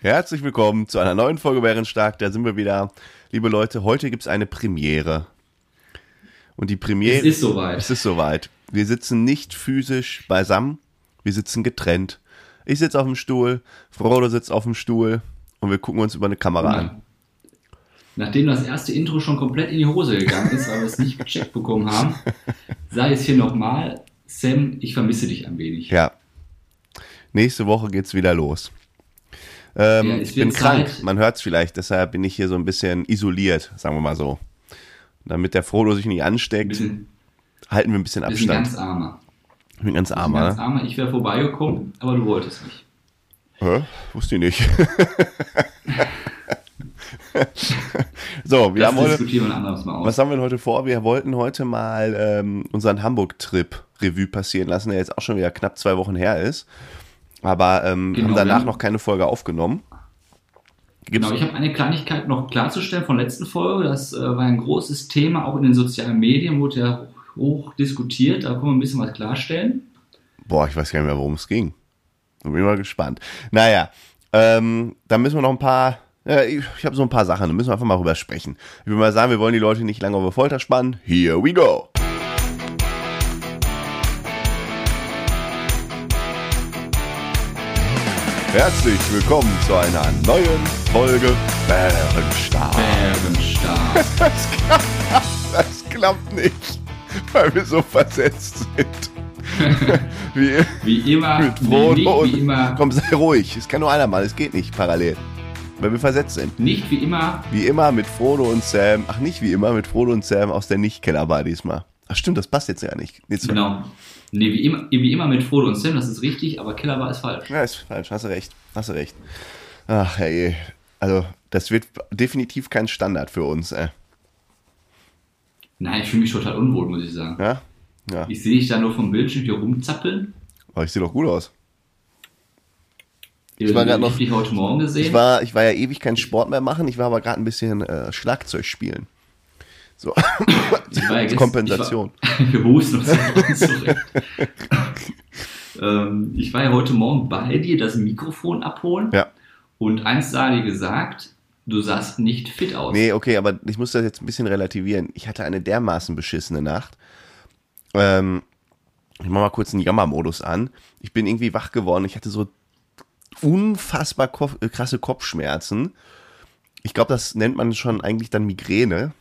Herzlich willkommen zu einer neuen Folge Bärenstark. Da sind wir wieder. Liebe Leute, heute gibt es eine Premiere. Und die Premiere. Es ist soweit. Es ist soweit. Wir sitzen nicht physisch beisammen, wir sitzen getrennt. Ich sitze auf dem Stuhl, Frodo sitzt auf dem Stuhl und wir gucken uns über eine Kamera Ja. an. Nachdem das erste Intro schon komplett in die Hose gegangen ist, weil wir es nicht gecheckt bekommen haben, sei es hier nochmal, Sam, ich vermisse dich ein wenig. Ja. Nächste Woche geht's wieder los. Ähm, Ja, ich wird bin krank, Zeit. man hört es vielleicht, deshalb bin ich hier so ein bisschen isoliert, sagen wir mal so. Damit der Frodo sich nicht ansteckt, bisschen, halten wir ein bisschen bisschen Abstand. ganz armer. ich bin ganz Bisschen arm, ganz ne? armer. Ich wäre vorbeigekommen, aber du wolltest nicht. Hä? Wusste ich nicht. so, wir Das haben heute, diskutieren wir ein anderes Mal aus. was haben wir denn heute vor? Wir wollten heute mal ähm, unseren Hamburg-Trip Revue passieren lassen, der jetzt auch schon wieder knapp zwei Wochen her ist. Aber ähm, Genau, haben danach noch keine Folge aufgenommen. Gibt's, Genau, ich habe eine Kleinigkeit noch klarzustellen von letzten Folge. Das äh, war ein großes Thema, auch in den sozialen Medien wurde ja hoch diskutiert. Da können wir ein bisschen was klarstellen. Boah, ich weiß gar nicht mehr, worum es ging. Bin mal gespannt. Naja, ähm, da müssen wir noch ein paar. Ja, ich ich habe so ein paar Sachen, da müssen wir einfach mal drüber sprechen. Ich würde mal sagen, wir wollen die Leute nicht lange die Folter spannen. Here we go. Herzlich willkommen zu einer neuen Folge Bärenstark. Bärenstark. Das klappt, das klappt nicht, weil wir so versetzt sind. Wie, Wie immer, mit Frodo nicht und wie immer, komm, sei ruhig. Es kann nur einer mal, es geht nicht parallel. Weil wir versetzt sind. nicht wie immer Wie immer mit Frodo und Sam. Ach, nicht wie immer mit Frodo und Sam aus der Nicht-Kellerbar diesmal. Ach stimmt, das passt jetzt ja nicht. Jetzt, Genau. Nee, wie immer, wie immer mit Frodo und Sam, das ist richtig, aber Keller war es falsch. Ja, ist falsch, hast du recht. Hast du recht. Ach, hey. Also, das wird definitiv kein Standard für uns, ey. Nein, ich fühle mich total unwohl, muss ich sagen. Ja? Ja. Ich sehe dich da nur vom Bildschirm hier rumzappeln. Aber ich sehe doch gut aus. Ich war noch- heute Morgen gesehen. Ich war, ich war ja ewig kein Sport mehr machen, ich war aber gerade ein bisschen äh, Schlagzeug spielen. So, als Kompensation. Ich war, wir husten uns zurecht. ähm, ich war ja heute Morgen bei dir, das Mikrofon abholen. Ja. Und eins sah dir gesagt, du sahst nicht fit aus. Nee, okay, aber ich muss das jetzt ein bisschen relativieren. Ich hatte eine dermaßen beschissene Nacht. Ähm, ich mach mal kurz einen Jammermodus an. Ich bin irgendwie wach geworden. Ich hatte so unfassbar äh, krasse Kopfschmerzen. Ich glaube, das nennt man schon eigentlich dann Migräne,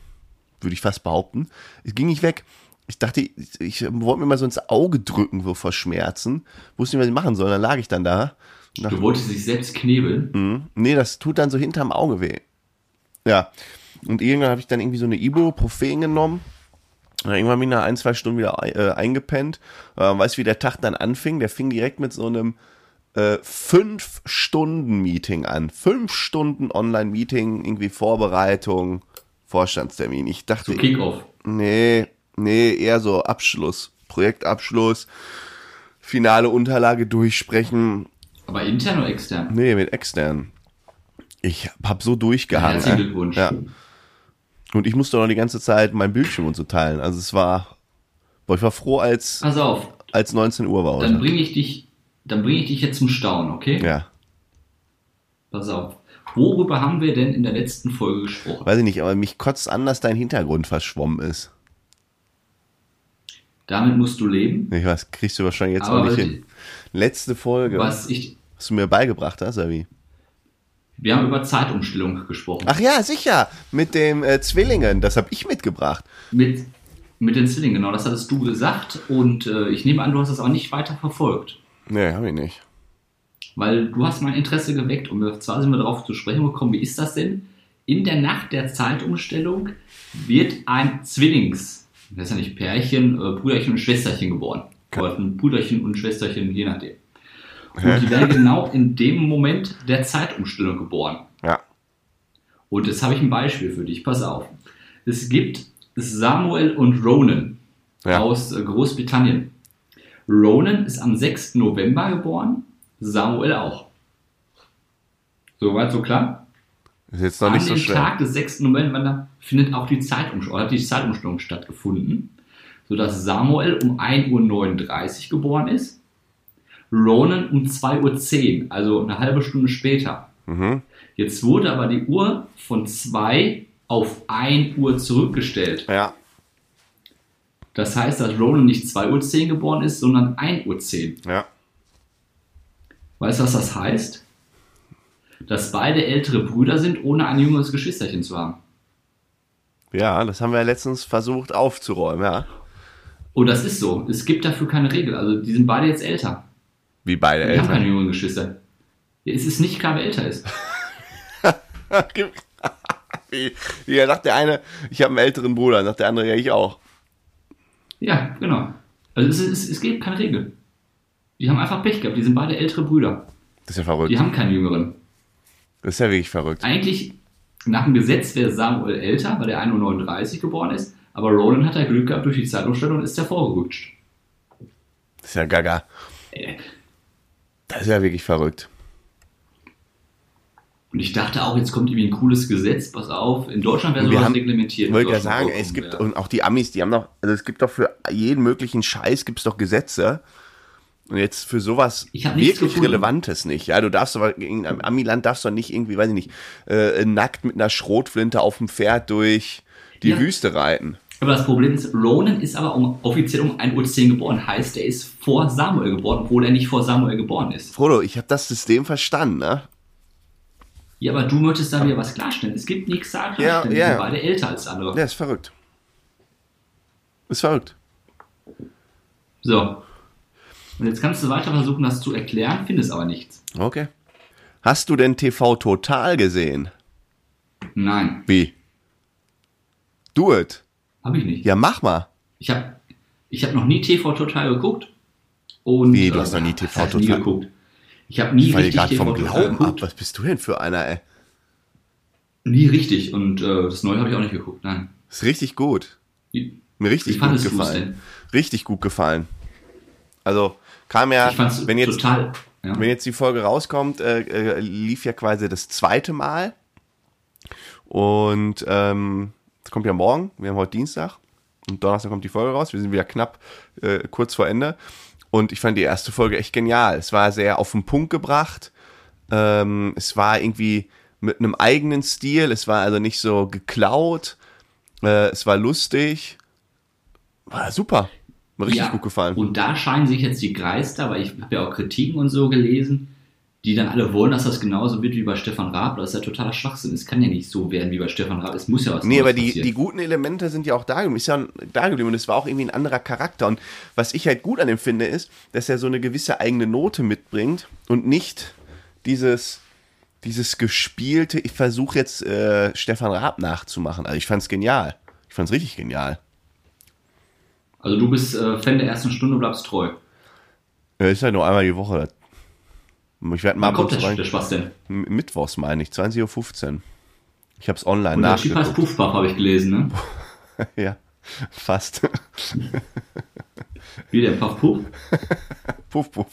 würde ich fast behaupten. Es ging nicht weg. Ich dachte, ich, ich wollte mir mal so ins Auge drücken, so vor Schmerzen. Wusste nicht, was ich machen soll. Dann lag ich dann da. Dachte, Du wolltest dich selbst knebeln. Mhm. Nee, das tut dann so hinterm Auge weh. Ja. Und irgendwann habe ich dann irgendwie so eine Ibuprofen genommen. Und dann irgendwann bin ich nach ein, zwei Stunden wieder äh, eingepennt. Äh, weißt du, wie der Tag dann anfing? Der fing direkt mit so einem äh, Fünf-Stunden-Meeting an. Fünf Stunden Online-Meeting, irgendwie Vorbereitung, Vorstandstermin. Ich dachte, So Kickoff. Nee, nee, eher so Abschluss, Projektabschluss, finale Unterlage durchsprechen. Aber intern oder extern? Nee, mit extern. Ich hab so durchgehangen. Herzlichen ey. Glückwunsch. Ja. Und ich musste noch die ganze Zeit mein Bildschirm und so teilen. Also es war, boah, ich war froh, als, Pass auf, als 19 Uhr war. dann bringe ich dich, dann bringe ich dich jetzt zum Staunen, okay? Ja, Pass auf. Worüber haben wir denn in der letzten Folge gesprochen? weiß ich nicht, aber mich kotzt an, dass dein Hintergrund verschwommen ist. Damit musst du leben. Ich weiß, kriegst du wahrscheinlich jetzt Aber auch nicht hin. Letzte Folge, Was ich, was du mir beigebracht hast, oder wie? wir haben über Zeitumstellung gesprochen. Ach ja, sicher, mit dem äh, Zwillingen, das habe ich mitgebracht. Mit, mit den Zwillingen, genau, das hattest du gesagt. Und äh, ich nehme an, du hast das auch nicht weiter verfolgt. Nee, habe ich nicht. Weil du hast mein Interesse geweckt und wir, zwar sind wir darauf zu sprechen gekommen, wie ist das denn? In der Nacht der Zeitumstellung wird ein Zwillings, das ist ja nicht Pärchen, äh, Brüderchen und Schwesterchen geboren. Oder ein Brüderchen und Schwesterchen, je nachdem. Und die werden genau in dem Moment der Zeitumstellung geboren. Ja. Und jetzt habe ich ein Beispiel für dich, pass auf. Es gibt Samuel und Ronan Ja. aus äh, Großbritannien. Ronan ist am 6. November geboren, Samuel auch. Soweit so klar? Ist jetzt noch An nicht so dem schwer. Tag des 6. November findet auch die Zeitumstellung, hat die Zeitumstellung stattgefunden, sodass Samuel um 1.39 Uhr geboren ist, Ronan um 2.10 Uhr, also eine halbe Stunde später. Jetzt wurde aber die Uhr von 2 auf 1 Uhr zurückgestellt. Ja. Das heißt, dass Roland nicht 2 Uhr 10 geboren ist, sondern 1 Uhr 10. Ja. Weißt du, was das heißt? Dass beide ältere Brüder sind, ohne ein jüngeres Geschwisterchen zu haben. Ja, das haben wir ja letztens versucht aufzuräumen, ja. Und das ist so. Es gibt dafür keine Regel. Also die sind beide jetzt älter. Wie beide Die haben keine jüngeren Geschwister. Ja, Es ist nicht klar, wer älter ist. Wie, wie sagt der eine, ich habe einen älteren Bruder, sagt der andere, ja, ich auch. Ja, genau. Also es, ist, es gibt keine Regel. Die haben einfach Pech gehabt. Die sind beide ältere Brüder. Das ist ja verrückt. Die haben keinen jüngeren. Das ist ja wirklich verrückt. Eigentlich, nach dem Gesetz wäre Samuel älter, weil der 1,39 Uhr geboren ist. Aber Roland hat ja Glück gehabt durch die Zeitumstellung und ist hervorgerutscht. Das ist ja gaga. Äh, Das ist ja wirklich verrückt. Und ich dachte auch, jetzt kommt irgendwie ein cooles Gesetz, pass auf, in Deutschland Wir sowas reglementiert. Ich wollte ja sagen, es gibt, ja. und auch die Amis, die haben doch, also es gibt doch für jeden möglichen Scheiß gibt es doch Gesetze. Und jetzt für sowas wirklich gefunden. Relevantes nicht. Ja, du darfst aber in Amiland darfst du nicht irgendwie, weiß ich nicht, äh, nackt mit einer Schrotflinte auf dem Pferd durch die Ja. Wüste reiten. Aber das Problem ist, Ronan ist aber um, offiziell um 1.10 Uhr geboren. Heißt, er ist vor Samuel geboren, obwohl er nicht vor Samuel geboren ist. Frodo, ich habe das System verstanden, ne? Ja, aber du möchtest da wieder was klarstellen. Es gibt nichts da Ja, klarstellen. Die ja. sind beide älter als andere. Ja, ist verrückt. Ist verrückt. So. Und jetzt kannst du weiter versuchen, das zu erklären, findest aber nichts. Okay. Hast du denn TV Total gesehen? Nein, Wie? Do it. habe ich nicht. Ja, mach mal. Ich habe ich hab noch nie TV Total geguckt. Und, Wie, du hast noch nie was TV heißt nie Total? geguckt. Ich habe nie Ich richtig gerade TV vom Total Glauben ab. geguckt. Was bist du denn für einer, ey? Nie richtig. Und äh, das Neue habe ich auch nicht geguckt. Nein. Ist richtig gut. Mir richtig wie gut gefallen. Richtig gut gefallen. Also kam ja, wenn jetzt, total. Ja. wenn jetzt die Folge rauskommt, äh, äh, lief ja quasi das zweite Mal. Und ähm, das kommt ja morgen. Wir haben heute Dienstag. Und Donnerstag kommt die Folge raus. Wir sind wieder knapp äh, kurz vor Ende. Und ich fand die erste Folge echt genial. Es war sehr auf den Punkt gebracht. Ähm, es war irgendwie mit einem eigenen Stil. Es war also nicht so geklaut. Äh, es war lustig. War super. Mir richtig Ja, gut gefallen. Und da scheinen sich jetzt die Geister, weil ich habe ja auch Kritiken und so gelesen, die dann alle wollen, dass das genauso wird wie bei Stefan Raab. Das ist ja totaler Schwachsinn. Es kann ja nicht so werden wie bei Stefan Raab. Es muss ja was Nee, aber die, die guten Elemente sind ja auch da geblieben. Ist ja da geblieben und es war auch irgendwie ein anderer Charakter. Und was ich halt gut an dem finde, ist, dass er so eine gewisse eigene Note mitbringt und nicht dieses, dieses gespielte, ich versuche jetzt äh, Stefan Raab nachzumachen. Also ich fand's genial. Ich fand's richtig genial. Also du bist äh, Fan der ersten Stunde, bleibst treu. Ja, ist halt nur einmal die Woche. Ich werde mal kommt der, der. Spaß denn? Mittwochs meine ich, 20.15 Uhr. Ich hab's online Und der Typ heißt nachgeguckt. Puffbuff, habe ich gelesen, ne? ja, fast. Wie der Puff Puff. puff, puff.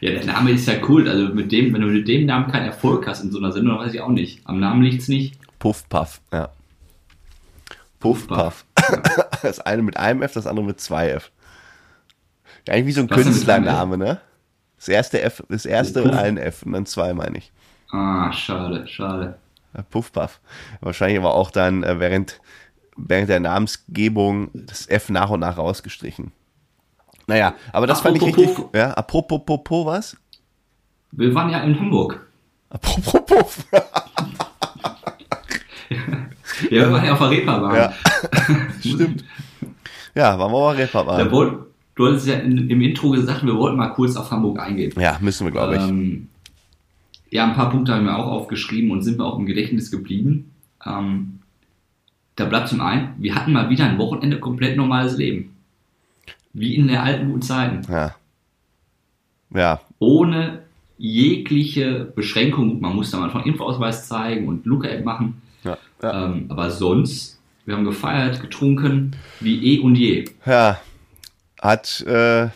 Ja, der Name ist ja cool. Also mit dem, wenn du mit dem Namen keinen Erfolg hast in so einer Sendung, dann weiß ich auch nicht. Am Namen liegt's nicht. Puff Puff, ja. Puff Puff. Das eine mit einem F, das andere mit zwei F. Eigentlich wie so ein Was Künstlername, ne? Das erste F, das erste Puff. ein F und dann zwei, meine ich. Ah, schade, schade. Puff Puff. Wahrscheinlich aber auch dann äh, während, während der Namensgebung das F nach und nach rausgestrichen. Naja, aber das fand ich Apropos richtig. Puff. Ja, apropos Popo, was? Wir waren ja in Hamburg. Apropos Puff. Ja, wir waren ja auf der Reeperbahn. Ja. Stimmt. Ja, waren wir mal wollt, du hattest ja in, im Intro gesagt, wir wollten mal kurz auf Hamburg eingehen. Ja, müssen wir, glaube ich. Ähm, ja, ein paar Punkte haben wir auch aufgeschrieben und sind mir auch im Gedächtnis geblieben. Ähm, da bleibt zum einen, wir hatten mal wieder ein Wochenende komplett normales Leben. Wie in der alten guten Zeiten. Ja. Ja, Ohne jegliche Beschränkung. Man musste am Anfang Impfausweis zeigen und Luca-App machen. ja, ja. Ähm, aber sonst, wir haben gefeiert, getrunken, wie eh und je. Ja, hat äh,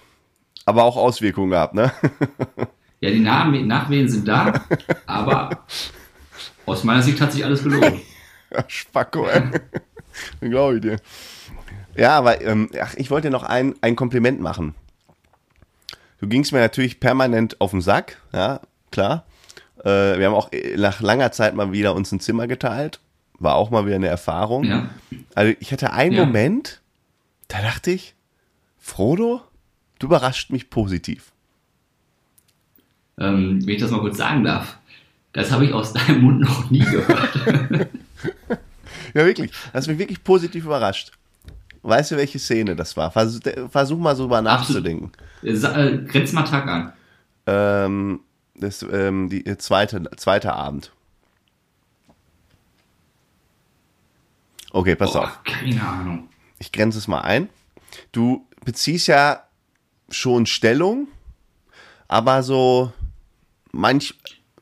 aber auch Auswirkungen gehabt, ne? Ja, die Nach- Nachwehen sind da, aber aus meiner Sicht hat sich alles gelohnt. Spacko, ey. Glaube ich dir. Ja, aber ähm, ach, ich wollte dir noch ein, ein Kompliment machen. Du gingst mir natürlich permanent auf den Sack, ja, klar. Äh, wir haben auch nach langer Zeit mal wieder uns ein Zimmer geteilt. War auch mal wieder eine Erfahrung. Ja. Also ich hatte einen Ja. Moment, da dachte ich, Frodo, du überrascht mich positiv. Ähm, wenn ich das mal kurz sagen darf, das habe ich aus deinem Mund noch nie gehört. Ja, wirklich. Das hat mich wirklich positiv überrascht. Weißt du, welche Szene das war? Versuch, versuch mal so drüber nachzudenken. Äh, sa- äh, Grenz mal Tag an. Ähm, das, ähm, die äh, zweite, zweite Abend. Okay, pass auf. Boah, keine Ahnung. Ich grenze es mal ein. Du beziehst ja schon Stellung, aber so manch,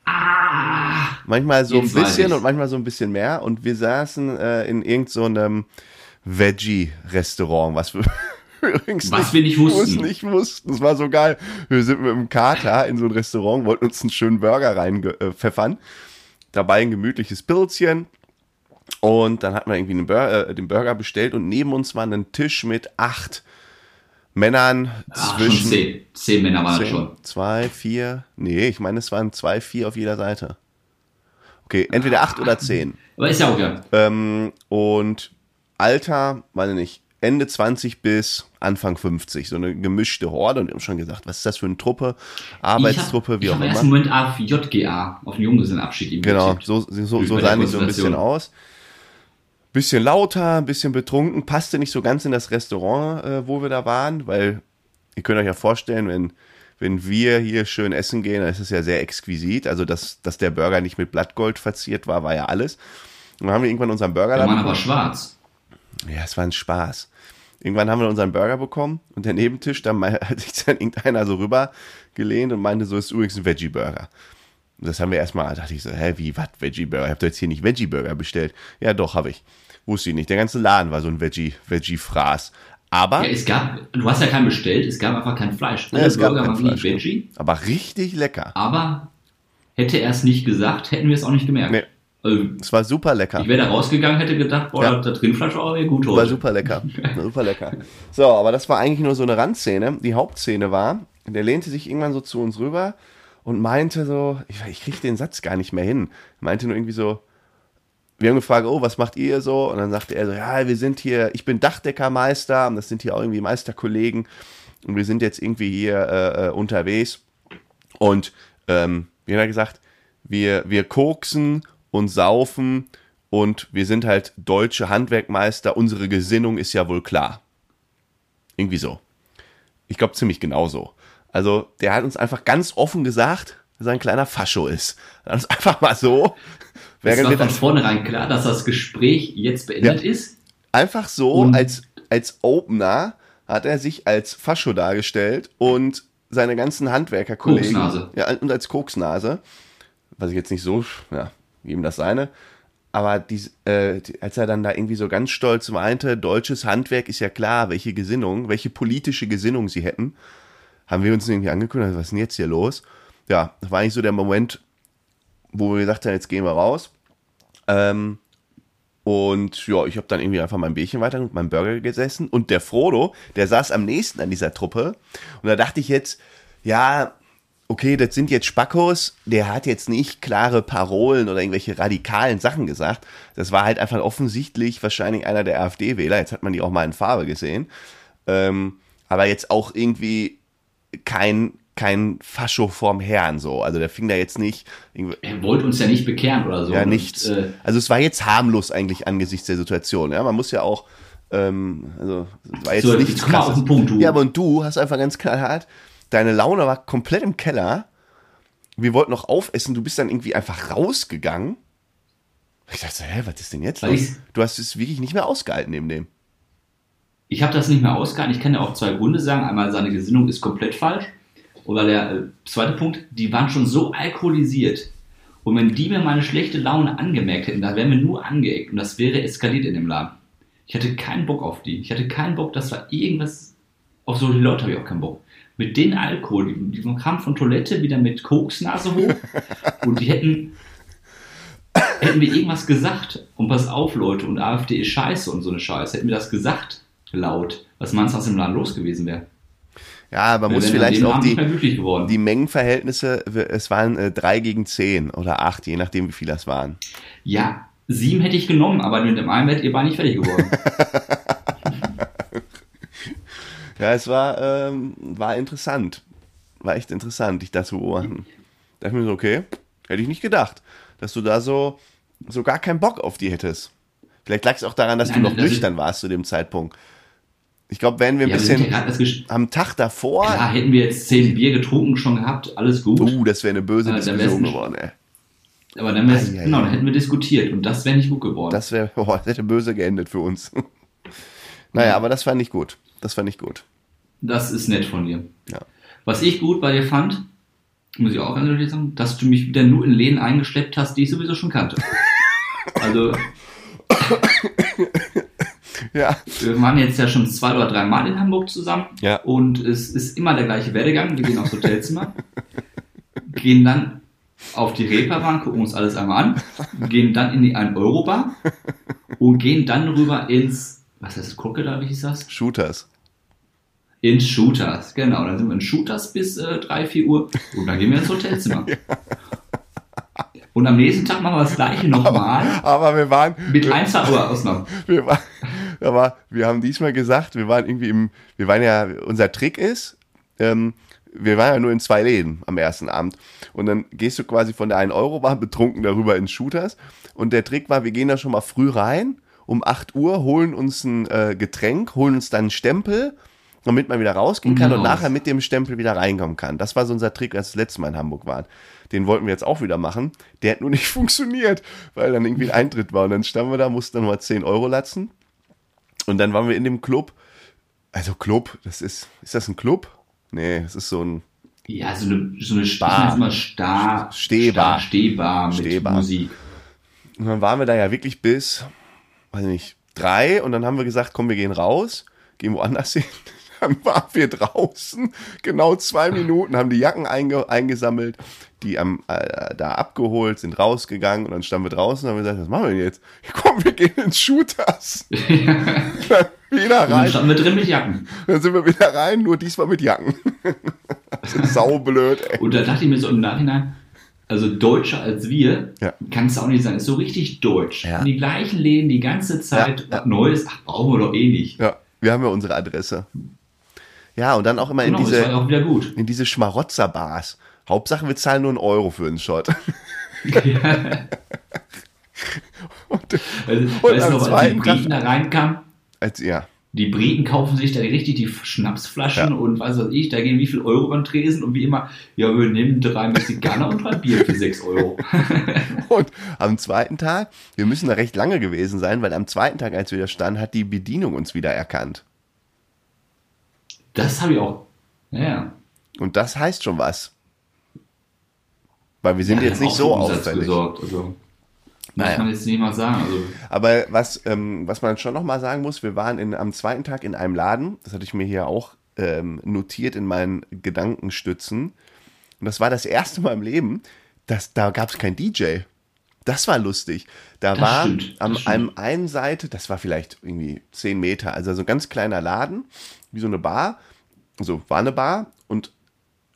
Ah, manchmal so ein bisschen und manchmal so ein bisschen mehr. Und wir saßen äh, in irgendeinem Veggie-Restaurant, was wir übrigens Was wir nicht wussten. nicht wussten. Es war so geil. Wir sind mit dem Kater in so ein Restaurant, wollten uns einen schönen Burger reinpfeffern. Dabei ein gemütliches Pilzchen. Und dann hatten wir irgendwie einen Bur äh, den Burger bestellt und neben uns war ein Tisch mit acht Männern Ach, schon zwischen zehn. Zehn Männer waren zehn, schon. zwei, vier. Nee, ich meine, es waren zwei, vier auf jeder Seite. Okay, entweder acht oder zehn. Aber ist ja auch ja. Ähm, und Alter, meine nicht, Ende 20 bis Anfang 50. So eine gemischte Horde. Und wir haben schon gesagt, was ist das für eine Truppe? Arbeitstruppe, wie ich auch hab, Ich immer. habe im Moment auf JGA, auf den Junggesellenabschied Genau, getippt. so, so, so sahen die so ein bisschen aus. Bisschen lauter, ein bisschen betrunken, passte nicht so ganz in das Restaurant, äh, wo wir da waren, weil ihr könnt euch ja vorstellen, wenn, wenn wir hier schön essen gehen, dann ist es ja sehr exquisit. Also, dass, dass der Burger nicht mit Blattgold verziert war, war ja alles. Und dann haben wir irgendwann unseren Burger Der Mann aber schwarz. Ja, es war ein Spaß. Irgendwann haben wir unseren Burger bekommen und der Nebentisch, da hat sich dann irgendeiner so rüber gelehnt und meinte so, ist übrigens ein Veggie-Burger. Das haben wir erstmal, da dachte ich so, hä, wie, was, Veggie-Burger? Ich hab doch jetzt hier nicht Veggie-Burger bestellt. Ja, doch, habe ich. Wusste ich nicht. Der ganze Laden war so ein Veggie, Veggie-Fraß. Aber, Ja, es gab, du hast ja keinen bestellt, es gab einfach kein Fleisch. Ja, es gab Burger kein waren wirklich Fleisch, Veggie, aber richtig lecker. aber hätte er es nicht gesagt, hätten wir es auch nicht gemerkt. Nee. Also, Es war super lecker. ich wäre da rausgegangen, hätte gedacht, boah, Ja. das Rindfleisch war aber gut War heute. super lecker. War super lecker. So, aber das war eigentlich nur so eine Randszene. Die Hauptszene war, der lehnte sich irgendwann so zu uns rüber und meinte so, ich, ich kriege den Satz gar nicht mehr hin. Meinte nur irgendwie so, wir haben gefragt, oh, was macht ihr so? Und dann sagte er so, ja, wir sind hier, ich bin Dachdeckermeister und das sind hier auch irgendwie Meisterkollegen und wir sind jetzt irgendwie hier äh, äh, unterwegs. Und ähm, wie hat er gesagt, wir, wir koksen und saufen und wir sind halt deutsche Handwerkmeister. Unsere Gesinnung ist ja wohl klar. Irgendwie so. Ich glaube ziemlich genau so. Also der hat uns einfach ganz offen gesagt, dass er ein kleiner Fascho ist. Hat uns einfach mal so, Es war von das vornherein klar, dass das Gespräch jetzt beendet ist. einfach so Und- als, als Opener hat er sich als Fascho dargestellt und seine ganzen Handwerkerkollegen. Koksnase. Ja, und als Koksnase. Was ich jetzt nicht so, ja, jedem das seine. Aber die, äh, die, als er dann da irgendwie so ganz stolz meinte, deutsches Handwerk ist ja klar, welche Gesinnung, welche politische Gesinnung sie hätten, haben wir uns irgendwie angeguckt, was ist denn jetzt hier los? Ja, das war eigentlich so der Moment, wo wir gesagt haben, jetzt gehen wir raus. Ähm, und ja, ich habe dann irgendwie einfach mein Bierchen weiter mit meinem Burger gesessen. Und der Frodo, der saß am nächsten an dieser Truppe. Und da dachte ich jetzt, ja, okay, das sind jetzt Spackos. Der hat jetzt nicht klare Parolen oder irgendwelche radikalen Sachen gesagt. Das war halt einfach offensichtlich wahrscheinlich einer der AfD-Wähler. Jetzt hat man die auch mal in Farbe gesehen. Ähm, aber jetzt auch irgendwie kein, kein Fascho vorm Herrn so. Also der fing da jetzt nicht Er wollte uns ja nicht bekehren oder so. ja, Und, nichts. äh, also es war jetzt harmlos eigentlich angesichts der Situation. Ja, man muss ja auch, ähm, also es war jetzt So, nichts jetzt auf den Punkt, du. Ja, aber und du hast einfach ganz knallhart, deine Laune war komplett im Keller. Wir wollten noch aufessen, du bist dann irgendwie einfach rausgegangen. Ich dachte so, hä, was ist denn jetzt los? Du hast es wirklich nicht mehr ausgehalten neben dem. Ich habe das nicht mehr ausgehalten. Ich kann ja auch zwei Gründe sagen. Einmal, seine Gesinnung ist komplett falsch. Oder der äh, zweite Punkt, die waren schon so alkoholisiert. Und wenn die mir meine schlechte Laune angemerkt hätten, da wären wir nur angeeckt und das wäre eskaliert in dem Laden. Ich hatte keinen Bock auf die. Ich hatte keinen Bock, dass war irgendwas. Auf solche Leute habe ich auch keinen Bock. Mit den Alkohol, die, die kamen von Toilette wieder mit Koksnase hoch und die hätten, hätten wir irgendwas gesagt. Und pass auf, Leute, und AfD ist scheiße und so eine Scheiße. Hätten wir das gesagt, laut, was meinst du, was im Laden los gewesen wäre? Ja, man muss vielleicht auch die, die Mengenverhältnisse, es waren äh, drei gegen zehn oder acht, je nachdem, wie viel das waren. Ja, sieben hätte ich genommen, aber mit dem einen wärt ihr beide nicht fertig geworden. Ja, es war, ähm, war interessant. War echt interessant, dich da zu beobachten. Da dachte ich mir so, okay, hätte ich nicht gedacht, dass du da so, so gar keinen Bock auf die hättest. Vielleicht lag es auch daran, dass Nein, du noch nüchtern warst zu dem Zeitpunkt. Ich glaube, wären wir ein ja, ja bisschen am Tag davor, Klar, hätten wir jetzt zehn Bier getrunken schon gehabt, alles gut. uh, das wäre eine böse Äh, Diskussion geworden, ey. Aber dann, wär's, ei, genau, dann hätten wir diskutiert und das wäre nicht gut geworden. Das wäre, oh, das hätte böse geendet für uns. naja, aber das fand ich gut. Das fand ich gut. Das ist nett von dir. Ja. Was ich gut bei dir fand, muss ich auch ehrlich sagen, dass du mich wieder nur in Läden eingeschleppt hast, die ich sowieso schon kannte. Also, Ja. wir waren jetzt ja schon zwei oder drei Mal in Hamburg zusammen Ja. und es ist immer der gleiche Werdegang. Wir gehen aufs Hotelzimmer, gehen dann auf die Reeperbahn, gucken uns alles einmal an, gehen dann in die 1-Euro-Bar und gehen dann rüber ins, was heißt Crocodile, wie hieß das? Shooters. In Shooters, genau. Dann sind wir in Shooters bis äh, 3, 4 Uhr und dann gehen wir ins Hotelzimmer. Und am nächsten Tag machen wir das gleiche nochmal Aber wir waren, mit ein, zwei Uhr Ausnahmen. wir waren, aber wir haben diesmal gesagt, wir waren irgendwie im, wir waren ja, unser Trick ist, ähm, wir waren ja nur in zwei Läden am ersten Abend. Und dann gehst du quasi von der 1-Euro-Bar betrunken darüber in Shooters. Und der Trick war, wir gehen da schon mal früh rein, um 8 Uhr, holen uns ein äh, Getränk, holen uns dann einen Stempel, damit man wieder rausgehen kann dann und nachher mit dem Stempel wieder reinkommen kann. Das war so unser Trick, als wir das letzte Mal in Hamburg waren. Den wollten wir jetzt auch wieder machen. Der hat nur nicht funktioniert, weil dann irgendwie ein Eintritt war. Und dann standen wir da, mussten dann mal 10 Euro latzen. Und dann waren wir in dem Club. Also Club, das ist, ist das ein Club? Nee, das ist so ein, Ja, so eine, so eine Bar. mal Star, Stehbar. Star, Stehbar mit Stehbar. Musik. Und dann waren wir da ja wirklich bis, weiß nicht, drei. Und dann haben wir gesagt, komm, wir gehen raus, gehen woanders hin. Dann waren wir draußen, genau zwei Minuten, haben die Jacken einge eingesammelt, die am, äh, da abgeholt, sind rausgegangen und dann standen wir draußen und haben gesagt, was machen wir denn jetzt? Komm, wir gehen ins Shooters. Dann wieder Und dann rein. standen wir drin mit Jacken. Dann sind wir wieder rein, nur diesmal mit Jacken. Das ist saublöd, ey. Und da dachte ich mir so im Nachhinein, also deutscher als wir, Ja. kann es auch nicht sein. Ist so richtig deutsch. Ja. Die gleichen Läden die ganze Zeit, Ja, was Neues, ach, brauchen wir doch eh nicht. Ja, wir haben ja unsere Adresse. Ja, und dann auch immer Genau, in diese, auch in diese Schmarotzer-Bars. Hauptsache, wir zahlen nur einen Euro für einen Shot. und, Also, Und weißt du noch, als die Briten da reinkamen, als, ja, die Briten kaufen sich da richtig die Schnapsflaschen Ja. und was weiß ich, da gehen wie viel Euro beim Tresen und wie immer, ja, wir nehmen drei Mexikaner und drei Bier für sechs Euro. und am zweiten Tag, wir müssen da recht lange gewesen sein, weil am zweiten Tag, als wir da standen, hat die Bedienung uns wieder erkannt. Das habe ich auch. Ja, ja. Und das heißt schon was. Weil wir sind Ja, jetzt nicht so auffällig. Gesorgt, also. Naja. Muss man jetzt nicht mal sagen. Also, Aber was, ähm, was man schon nochmal sagen muss, wir waren in, am zweiten Tag in einem Laden, das hatte ich mir hier auch ähm, notiert in meinen Gedankenstützen. Und das war das erste Mal im Leben, dass da gab es kein DJ. Das war lustig. Da Das war stimmt, am einem einen Seite, das war vielleicht irgendwie 10 Meter, also so ein ganz kleiner Laden, wie so eine Bar. So, war eine Bar und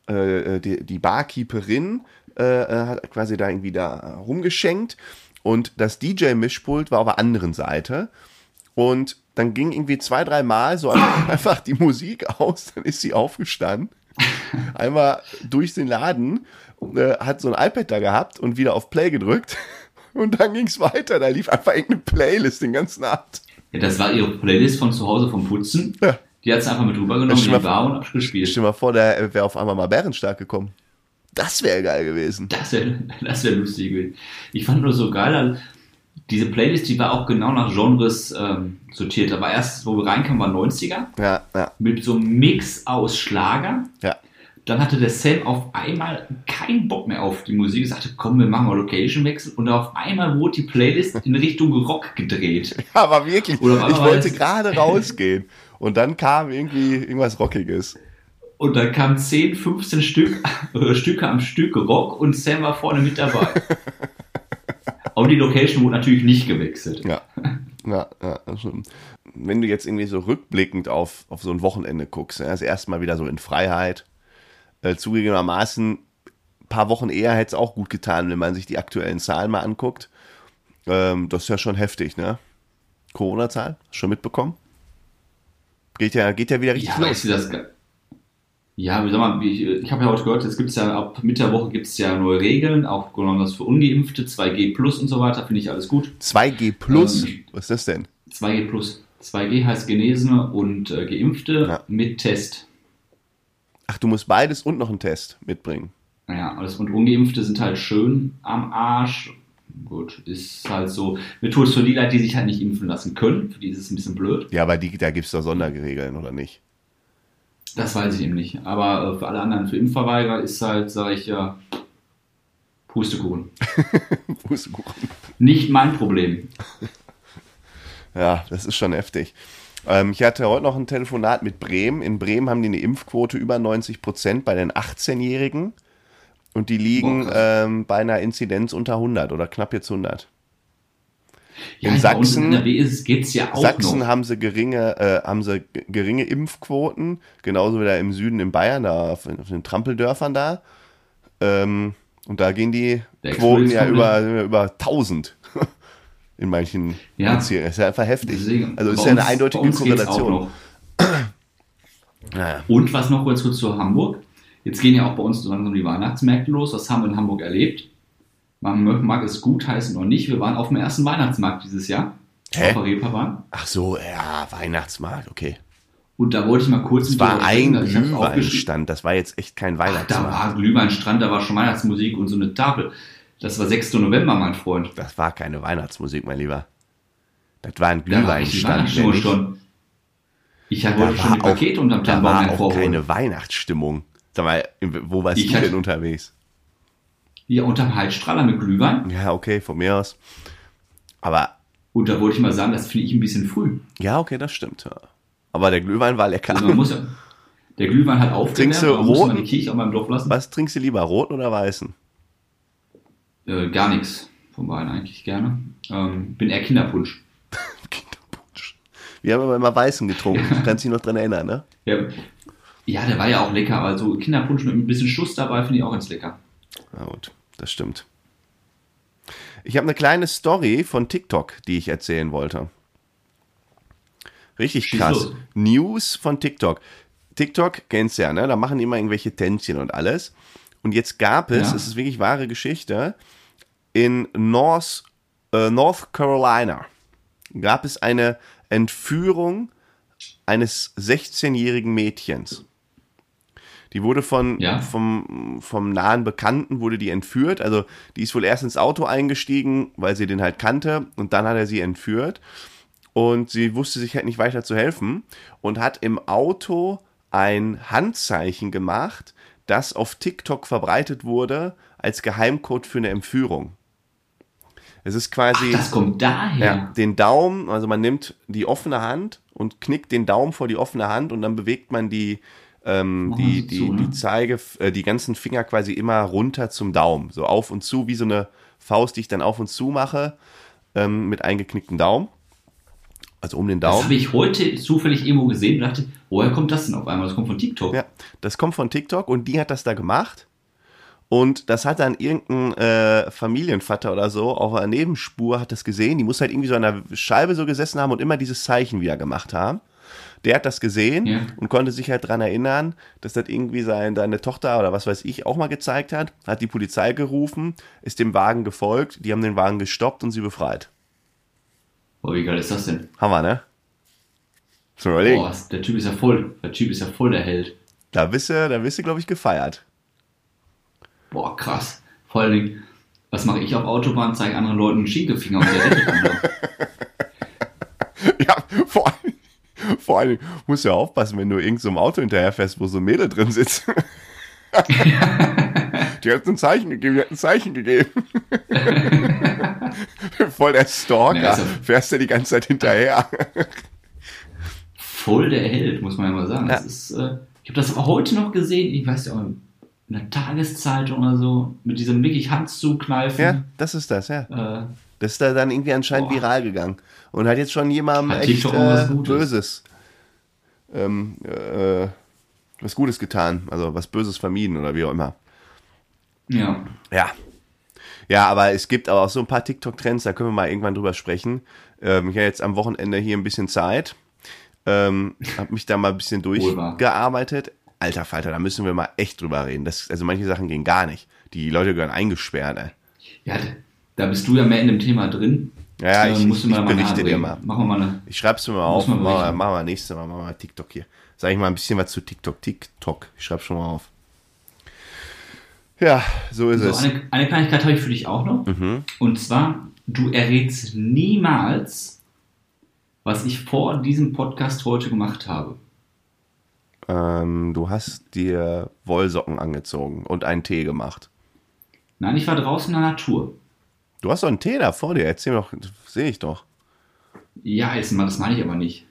äh, die, die Barkeeperin äh, äh, hat quasi da irgendwie da rumgeschenkt und das DJ-Mischpult war auf der anderen Seite und dann ging irgendwie zwei, drei Mal so einfach die Musik aus, dann ist sie aufgestanden, einmal durch den Laden, äh, hat so ein iPad da gehabt und wieder auf Play gedrückt und dann ging es weiter, da lief einfach irgendeine Playlist den ganzen Abend. ja, das war ihre Playlist von zu Hause vom Putzen. Ja. Die hat sie einfach mit rübergenommen in die Bar und abgespielt. Stell dir mal vor, da wäre auf einmal mal Bärenstark gekommen. Das wäre geil gewesen. Das wäre das wär lustig gewesen. Ich fand nur so geil, diese Playlist, die war auch genau nach Genres ähm, sortiert. Da war erst, wo wir reinkamen, war 90er, Ja, ja, mit so einem Mix aus Schlager. ja. Dann hatte der Sam auf einmal keinen Bock mehr auf die Musik. Er sagte, komm, wir machen mal Location-Wechsel. Und auf einmal wurde die Playlist in Richtung Rock gedreht. Aber wirklich, ich wollte gerade rausgehen. Und dann kam irgendwie irgendwas Rockiges. Und dann kamen 10, 15 Stück, äh, Stücke am Stück Rock und Sam war vorne mit dabei. Und die Location wurde natürlich nicht gewechselt. Ja, ja, ja, das stimmt. wenn du jetzt irgendwie so rückblickend auf, auf so ein Wochenende guckst, ja, das erste Mal wieder so in Freiheit, äh, zugegebenermaßen, ein paar Wochen eher hätte es auch gut getan, wenn man sich die aktuellen Zahlen mal anguckt. Ähm, das ist ja schon heftig, ne? Corona-Zahl, schon mitbekommen? Geht ja, geht ja wieder richtig Ja, los. weißt du das? Ja, wie sag mal, ich, ich habe ja heute gehört, es gibt ja ab Mitte der Woche gibt es ja neue Regeln, auch besonders für Ungeimpfte, 2G Plus und so weiter, finde ich alles gut. 2G Plus, Ähm, was ist das denn? 2G Plus. 2G heißt Genesene und äh, Geimpfte Ja. mit Test. Ach, du musst beides und noch einen Test mitbringen. Naja, alles und Ungeimpfte sind halt schön am Arsch. Gut, ist halt so. Mir tut es für die Leute, die sich halt nicht impfen lassen können. Für die ist es ein bisschen blöd. Ja, aber die, da gibt es doch Sonderregeln, oder nicht? Das weiß ich eben nicht. Aber äh, für alle anderen, für Impfverweigerer ist halt, sage ich ja, Pustekuchen. Pustekuchen. Nicht mein Problem. Ja, das ist schon heftig. Ähm, ich hatte heute noch ein Telefonat mit Bremen. In Bremen haben die eine Impfquote über 90 Prozent bei den 18-Jährigen. Und die liegen ähm, bei einer Inzidenz unter 100 oder knapp jetzt 100. Ja, In uns Sachsen- in NRW geht es ja auch Sachsen noch. haben sie geringe, äh, haben sie geringe Impfquoten, genauso wie da im Süden in Bayern, da auf, auf den Trampeldörfern da. Ähm, und da gehen die Quoten ja über, über 1000 in manchen Ja. Bezirken. Das ist ja einfach heftig. Deswegen, also ist bei ja eine uns- eindeutige uns geht's Korrelation. Naja. Und was noch kurz, kurz zu Hamburg. Jetzt gehen ja auch bei uns so langsam die Weihnachtsmärkte los. Was haben wir in Hamburg erlebt? Man mag es gut heißen oder nicht. Wir waren auf dem ersten Weihnachtsmarkt dieses Jahr. Hä? Auf der Reeperbahn. Ach so, ja, Weihnachtsmarkt, okay. Und da wollte ich mal kurz Es war ein also ich. Glühweinstand, das war jetzt echt kein Ach, da Weihnachtsmarkt. war Glühweinstrand, da war schon Weihnachtsmusik und so eine Tafel. Das war 6. November, mein Freund. Das war keine Weihnachtsmusik, mein Lieber. Das war ein Da war Glühweinstand. Nämlich. schon. Ich hatte Da heute schon die auch, Pakete unterm da Tannenbaum war auch keine Weihnachtsstimmung. Sag mal, wo warst Ich du hatte- denn unterwegs? Hier unterm Heizstrahler mit Glühwein. Ja, okay, von mir aus. Aber, Und da wollte ich mal sagen, das finde ich ein bisschen früh. ja, okay, das stimmt. Ja. Aber der Glühwein war lecker. Also man muss ja, der Glühwein hat aufgewärmt, Trinkst du roten? die Kirche auch mal im Dorf lassen. Was trinkst du lieber, roten oder weißen? Äh, gar nichts von beiden eigentlich gerne. Ähm, bin eher Kinderpunsch. Kinderpunsch. Wir haben aber immer weißen getrunken. Du kannst dich noch dran erinnern, ne? Ja, ja, der war ja auch lecker. Also Kinderpunsch mit ein bisschen Schuss dabei finde ich auch ganz lecker. Na gut, das stimmt. Ich habe eine kleine Story von TikTok, die ich erzählen wollte. Richtig krass. News von TikTok. TikTok kennst ja, ne? Da machen die immer irgendwelche Tänzchen und alles. Und jetzt gab es, Ja. es ist wirklich wahre Geschichte, in North, äh, North Carolina gab es eine Entführung eines 16-jährigen Mädchens. Die wurde von, Ja. vom, vom nahen Bekannten wurde die entführt. Also die ist wohl erst ins Auto eingestiegen, weil sie den halt kannte und dann hat er sie entführt. Und sie wusste sich halt nicht weiter zu helfen und hat im Auto ein Handzeichen gemacht, das auf TikTok verbreitet wurde als Geheimcode für eine Entführung. Es ist quasi Das kommt daher. ja, den Daumen, also man nimmt die offene Hand und knickt den Daumen vor die offene Hand und dann bewegt man die, ähm, die, die, ne? die Zeige, äh, die ganzen Finger quasi immer runter zum Daumen, so auf und zu, wie so eine Faust, die ich dann auf und zu mache, ähm, mit eingeknicktem Daumen. Also um den Das Daumen. habe ich heute zufällig irgendwo gesehen und dachte, woher kommt das denn auf einmal? Das kommt von TikTok. Ja, das kommt von TikTok und die hat das da gemacht. Und das hat dann irgendein äh, Familienvater oder so auf einer Nebenspur hat das gesehen. Die muss halt irgendwie so an der Scheibe so gesessen haben und immer dieses Zeichen wieder gemacht haben. Der hat das gesehen Ja. und konnte sich halt dran erinnern, dass das irgendwie sein, seine Tochter oder was weiß ich auch mal gezeigt hat. Hat die Polizei gerufen, ist dem Wagen gefolgt, die haben den Wagen gestoppt und sie befreit. Boah, wie geil ist das denn? Hammer, ne? Boah, der Typ ist ja voll. Der Typ ist ja voll der Held. Da bist du, da bist du, glaube ich, gefeiert. Boah, krass. Vor allen Dingen, was mache ich auf Autobahn? Zeige anderen Leuten einen Schiegefinger und der rettet andere. Ja, vor allem, vor allem musst du ja aufpassen, wenn du irgend so Auto hinterherfährst, wo so ein Mädel drin sitzt. die hat ein Zeichen gegeben, die hat ein Zeichen gegeben. Voll der Stalker, Ja, also- fährst du die ganze Zeit hinterher. Voll der Held, muss man ja mal sagen. Das Ja. ist, äh, ich habe das heute noch gesehen, ich weiß ja, in der Tageszeitung oder so, mit diesem wirklich Hand zukneifen. ja, das ist das, ja. Äh, Das ist da dann irgendwie anscheinend Boah. viral gegangen. Und hat jetzt schon jemandem Hat echt äh. Böses, ähm, äh, was Gutes getan. Also was Böses vermieden oder wie auch immer. Ja. Ja. Ja, aber es gibt aber auch so ein paar TikTok-Trends, da können wir mal irgendwann drüber sprechen. Ähm, ich habe jetzt am Wochenende hier ein bisschen Zeit. Ähm, habe mich da mal ein bisschen durchgearbeitet. Alter Falter, da müssen wir mal echt drüber reden. Das, also manche Sachen gehen gar nicht. Die Leute gehören eingesperrt, ey. Ja, da bist du ja mehr in dem Thema drin. Ja, ich, ich, ich mal berichte dir mal. Machen wir mal eine. Ich schreib's mir mal auf. man Machen wir, wir nächstes Mal, machen wir mal TikTok hier. Sag ich mal ein bisschen was zu TikTok. TikTok. Ich schreib's schon mal auf. Ja, so ist So, es. eine, eine Kleinigkeit habe ich für dich auch noch. Mhm. Und zwar, du errätst niemals, was ich vor diesem Podcast heute gemacht habe. Ähm, du hast dir Wollsocken angezogen und einen Tee gemacht. Nein, ich war draußen in der Natur. Du hast doch einen Tee da vor dir. Erzähl mir doch, sehe ich doch. Ja, jetzt mal, das meine ich aber nicht.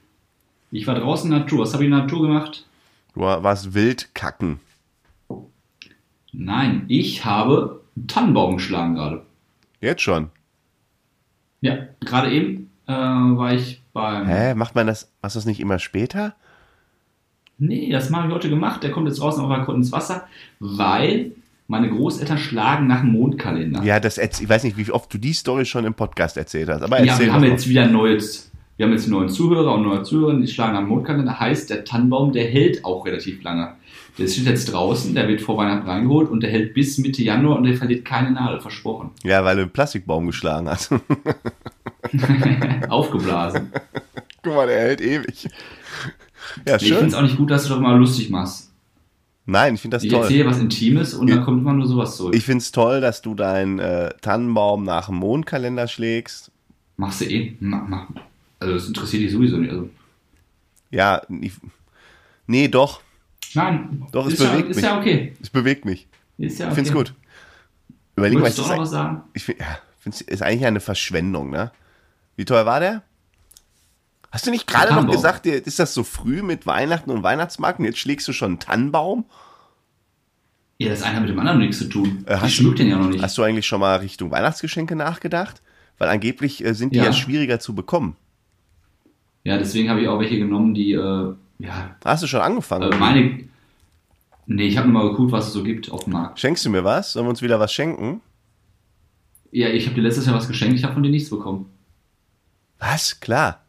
Ich war draußen in der Natur. Was habe ich in der Natur gemacht? Du warst wild kacken. Nein, ich habe einen Tannenbaum geschlagen gerade. Jetzt schon. Ja, gerade eben äh, war ich beim. Hä? Macht man das, machst du das nicht immer später? Nee, das habe ich heute gemacht. Der kommt jetzt draußen auf der ins Wasser, weil meine Großeltern schlagen nach dem Mondkalender. Ja, das ich weiß nicht, wie oft du die Story schon im Podcast erzählt hast. Aber Ja, wir haben jetzt wieder neues, wir haben jetzt neuen Zuhörer und neue Zuhörerinnen, die schlagen am Mondkalender. Heißt, der Tannenbaum, der hält auch relativ lange. Der steht jetzt draußen, der wird vor Weihnachten reingeholt und der hält bis Mitte Januar und der verliert keine Nadel, versprochen. Ja, weil du einen Plastikbaum geschlagen hast. Aufgeblasen. Guck mal, der hält ewig. Ja, Nee, ich finde schön. es auch nicht gut, dass du doch mal lustig machst. Nein, ich finde das Ich toll. erzähle was Intimes und Ja. dann kommt immer nur sowas zurück. Ich finde es toll, dass du deinen äh, Tannenbaum nach dem Mondkalender schlägst. Machst du eh? Mach, mach. Also das interessiert dich sowieso nicht. Also, Ja, ich, nee, doch. nein, Doch, es ist, ja, bewegt ist mich. ja okay. Es bewegt mich. Ist ja Ich okay. finde es gut. Überleg mal, das auch noch was sagen? Ich find, ja, ist eigentlich eine Verschwendung, ne? Wie teuer war der? Hast du nicht gerade noch gesagt, ist das so früh mit Weihnachten und Weihnachtsmarkt und jetzt schlägst du schon einen Tannenbaum? Ja, das eine hat mit dem anderen nichts zu tun. Äh, ich hast schmück den ja noch nicht. Hast du eigentlich schon mal Richtung Weihnachtsgeschenke nachgedacht? Weil angeblich äh, sind die ja. Ja. schwieriger zu bekommen. Ja, deswegen habe ich auch welche genommen, die, äh, ja, Hast du schon angefangen? äh, meine. Nee, ich habe nur mal geguckt, was es so gibt auf dem Markt. Schenkst du mir was? Sollen wir uns wieder was schenken? Ja, ich habe dir letztes Jahr was geschenkt, ich habe von dir nichts bekommen. Was? Klar.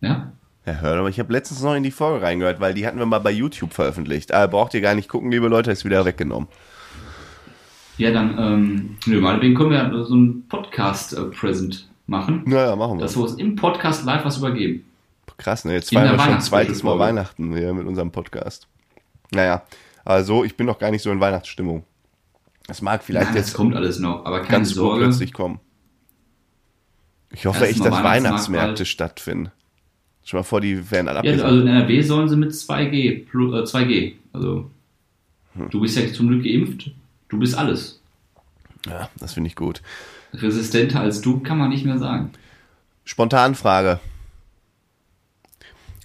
Ja? Ja, hör doch mal, ich habe letztens noch in die Folge reingehört, weil die hatten wir mal bei YouTube veröffentlicht. Ah, braucht ihr gar nicht gucken, liebe Leute, ist wieder weggenommen. Ja, dann, ähm, nö, meinetwegen können wir so einen Podcast-Present machen, Naja, machen wir. dass wir uns im Podcast live was übergeben. Krass, ne? Jetzt feiern wir schon zweites Mal Weihnachten hier mit unserem Podcast. Naja, also ich bin noch gar nicht so in Weihnachtsstimmung. Das mag vielleicht Nein, jetzt kommt alles noch, aber keine ganz Sorge. urplötzlich kommen. Ich hoffe echt, dass Weihnachtsmärkte stattfinden. Schon mal vor, die werden alle Ja, abgesagt. also in NRW sollen sie mit 2G, plu- äh, 2G. Also, Hm. du bist ja zum Glück geimpft, du bist alles. Ja, das finde ich gut. Resistenter als du kann man nicht mehr sagen. Spontanfrage.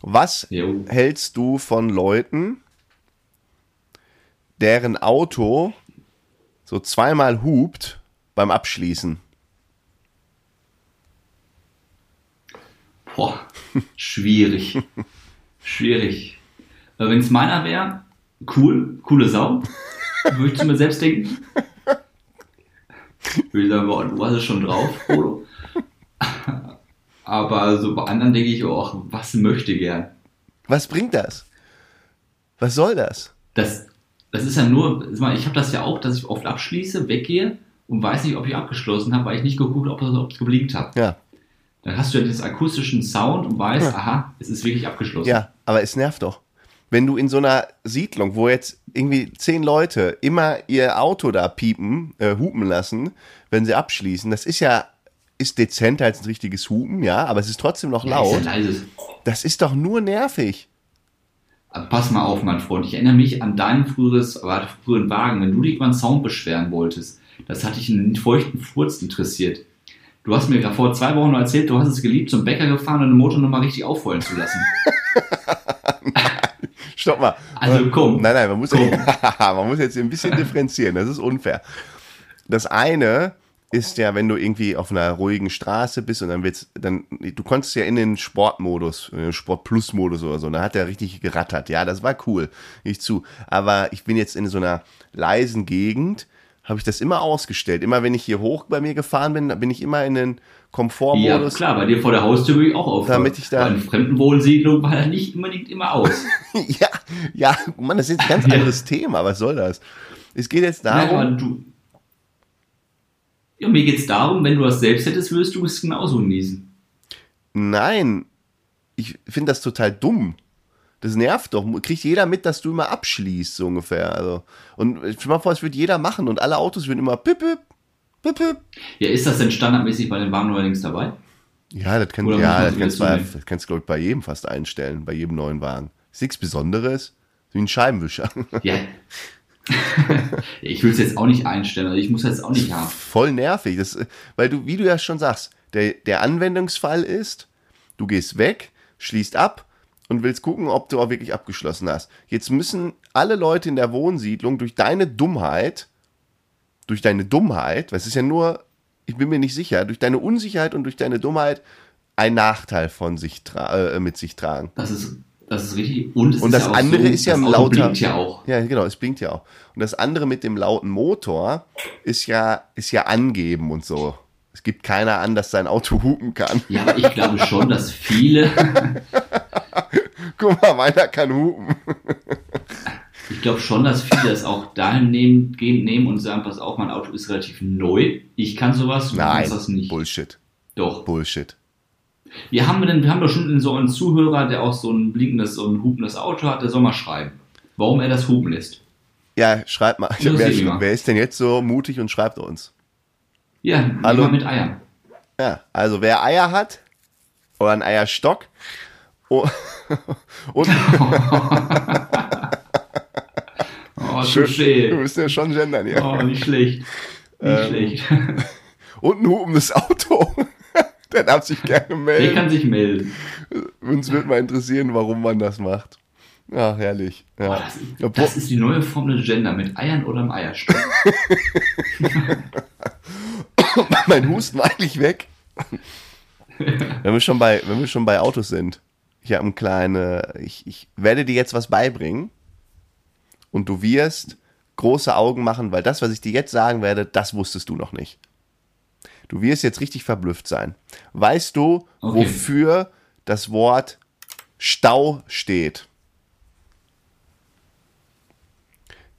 Was Jo. hältst du von Leuten, deren Auto so zweimal hupt beim Abschließen? Boah, schwierig. schwierig. Äh, Wenn es meiner wäre, cool, coole Sau. Würde ich zu mir selbst denken. Würde ich sagen, boah, du hast es schon drauf, Polo. Aber so bei anderen denke ich auch, was möchte gern. Was bringt das? Was soll das? Das, das ist ja nur, ich habe das ja auch, dass ich oft abschließe, weggehe und weiß nicht, ob ich abgeschlossen habe, weil ich nicht geguckt habe, ob es geblinkt hat. Ja, Dann hast du ja diesen akustischen Sound und weißt, aha, es ist wirklich abgeschlossen. ja, aber es nervt doch. Wenn du in so einer Siedlung, wo jetzt irgendwie zehn Leute immer ihr Auto da piepen, äh, hupen lassen, wenn sie abschließen, das ist ja, ist dezenter als ein richtiges Hupen, ja, aber es ist trotzdem noch Ja, ist laut. ja. Das ist doch nur nervig. Aber pass mal auf, mein Freund. Ich erinnere mich an deinen früheres, früheren Wagen. Wenn du dich über einen Sound beschweren wolltest, das hat dich einen feuchten Furz interessiert. Du hast mir gerade vor zwei Wochen erzählt, du hast es geliebt, zum Bäcker gefahren und den Motor nochmal richtig aufheulen zu lassen. Stopp mal. Also komm. Nein, nein, man muss, Komm. man muss jetzt ein bisschen differenzieren. Das ist unfair. Das eine ist ja, wenn du irgendwie auf einer ruhigen Straße bist und dann wird's, dann, du konntest ja in den Sportmodus, in den Sport Plus Modus oder so, da hat er richtig gerattert. Ja, das war cool, ich zu. Aber ich bin jetzt in so einer leisen Gegend, habe ich das immer ausgestellt. Immer wenn ich hier hoch bei mir gefahren bin, bin ich immer in den Ja, Komfortmodus. klar, bei dir vor der Haustür würde ich auch auf. Damit ich da- Bei Fremdenwohnsiedlung war er nicht unbedingt immer aus. ja, ja, Mann, das ist ein ganz Ja. anderes Thema. Was soll das? Es geht jetzt Nein, darum, du. Ja, mir geht's darum, wenn du das selbst hättest, würdest du es genauso genießen. nein, ich finde das total dumm. Das nervt doch. Kriegt jeder mit, dass du immer abschließt, so ungefähr. Also, und dir mal vor, es würde jeder machen und alle Autos würden immer pip, pip, pip, pip. Ja, ist das denn standardmäßig bei den Warnleuerdings dabei? Ja, das, kann, Oder ja, man das kannst, das kannst du, glaube ich, bei jedem fast einstellen, bei jedem neuen Wagen. Ist nichts Besonderes. Wie ein Scheibenwischer. Ja. ich will es jetzt auch nicht einstellen, also ich muss jetzt auch nicht haben. Voll nervig. Das, weil du, wie du ja schon sagst, der, der Anwendungsfall ist, du gehst weg, schließt ab und willst gucken, ob du auch wirklich abgeschlossen hast. Jetzt müssen alle Leute in der Wohnsiedlung durch deine Dummheit, durch deine Dummheit, weil es ist ja nur, ich bin mir nicht sicher, durch deine Unsicherheit und durch deine Dummheit einen Nachteil von sich tra- äh, mit sich tragen. Das ist, das ist richtig. Und, es Und ist das ja andere so, ist ja im Auto lauter- blinkt ja auch. Ja, genau, es blinkt ja auch. Und das andere mit dem lauten Motor ist ja, ist ja angeben und so. Es gibt keiner an, dass sein Auto hupen kann. Ja, aber ich glaube schon, dass viele, Guck mal, meiner kann hupen. ich glaube schon, dass viele das auch dahin nehmen, gehen, nehmen und sagen, pass auf, mein Auto ist relativ neu. Ich kann sowas, du Nein, kannst das nicht. Bullshit. Doch. Bullshit. Wir haben, denn, wir haben doch schon so einen Zuhörer, der auch so ein blinkendes, so ein hupendes Auto hat, der soll mal schreiben, warum er das hupen lässt. Ja, schreibt mal. Wer, wer ist denn jetzt so mutig und schreibt uns? Ja, Hallo. Mit Eiern. Ja, also wer Eier hat oder einen Eierstock oh, und Oh, du touché. bist ja schon gendern hier. Oh, nicht schlecht. Nicht Ähm, schlecht. Und ein hupendes Auto. Der darf sich gerne Der melden. kann sich melden. Uns würde mal interessieren, warum man das macht. Ach, herrlich. Oh, Ja. das, Obwohl- das ist die neue Formel Gender mit Eiern oder im Eierstock. mein Husten war eigentlich weg. wenn wir schon bei, wenn wir schon bei Autos sind. Ich habe eine kleine, ich, ich werde dir jetzt was beibringen und du wirst große Augen machen, weil das, was ich dir jetzt sagen werde, das wusstest du noch nicht. Du wirst jetzt richtig verblüfft sein. Weißt du, Okay. wofür das Wort Stau steht?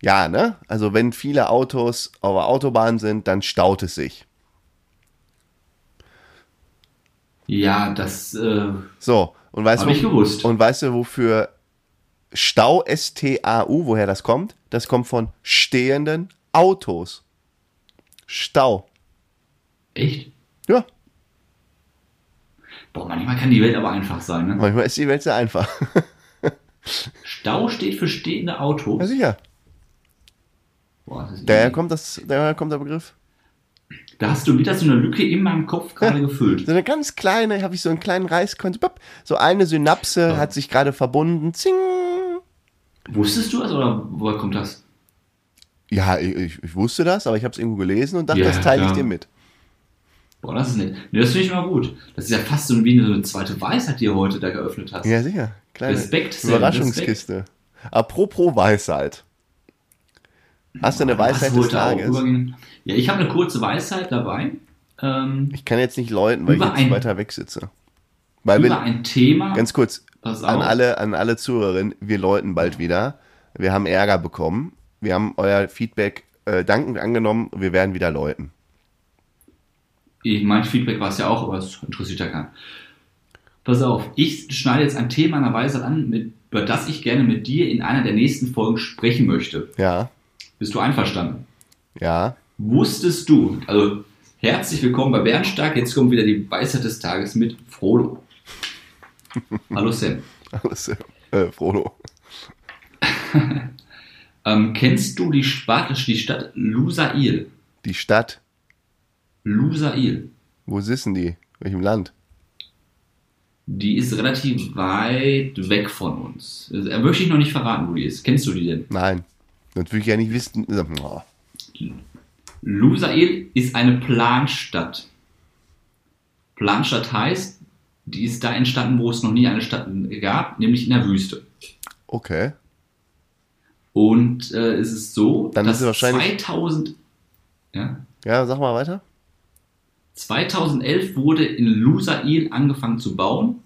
Ja, ne? Also wenn viele Autos auf der Autobahn sind, dann staut es sich. Ja, das äh, So, und weißt habe ich du, gewusst. und weißt du, wofür Stau, S-T-A-U, woher das kommt? Das kommt von stehenden Autos. Stau. Echt? Ja, Boah, manchmal kann die Welt aber einfach sein. Ne? manchmal ist die Welt sehr einfach. Stau steht für stehende Ja, Autos. sicher. Boah, Daher kommt, das, daher kommt der Begriff. Da hast du wieder so eine Lücke in meinem Kopf gerade gefüllt. So eine ganz kleine, habe ich so einen kleinen Reißkonto. bap, So eine Synapse Ja. hat sich gerade verbunden. Zing. Wusstest du das oder woher kommt das? Ja, ich, ich, ich wusste das, aber ich habe es irgendwo gelesen und dachte, Ja, das teile ich klar. dir mit. Boah, das ist nett. Nee, das finde ich mal gut. Das ist ja fast so wie eine zweite Weisheit, die du heute da geöffnet hast. Ja, sicher. Kleine Respekt, Sam, Überraschungskiste. Apropos Weisheit. Hast du eine Weisheit des Tages? Ja, ich habe eine kurze Weisheit dabei. Ähm, Ich kann jetzt nicht läuten, weil ich jetzt ein- weiter weg sitze. Weil über wir, ein Thema. ganz kurz, an alle, an alle Zuhörerinnen, wir läuten bald wieder. Wir haben Ärger bekommen. Wir haben euer Feedback äh, dankend angenommen. Wir werden wieder läuten. Ich, mein Feedback war es ja auch, aber es interessiert ja keinen. Pass auf, ich schneide jetzt ein Thema einer Weisheit an, mit, über das ich gerne mit dir in einer der nächsten Folgen sprechen möchte. Ja, Bist du einverstanden? ja. Wusstest du, also herzlich willkommen bei Bernstark, jetzt kommt wieder die Weisheit des Tages mit Frodo. Hallo Sam. Alles, äh, Frodo. Ähm, kennst du die, Stadt, die Stadt Lusail? Die Stadt, Lusail. wo sitzen die? Welchem Land? Die ist relativ weit weg von uns. Also, Er möchte ich noch nicht verraten, wo die ist. Kennst du die denn? Nein. Das will ich ja nicht wissen. Oh. Lusail ist eine Planstadt. Planstadt heißt, die ist da entstanden, wo es noch nie eine Stadt gab, nämlich in der Wüste. Okay. Und äh, es ist so, Dann dass ist wahrscheinlich- 2000, ja, Ja, sag mal weiter. 2011 wurde in Lusail angefangen zu bauen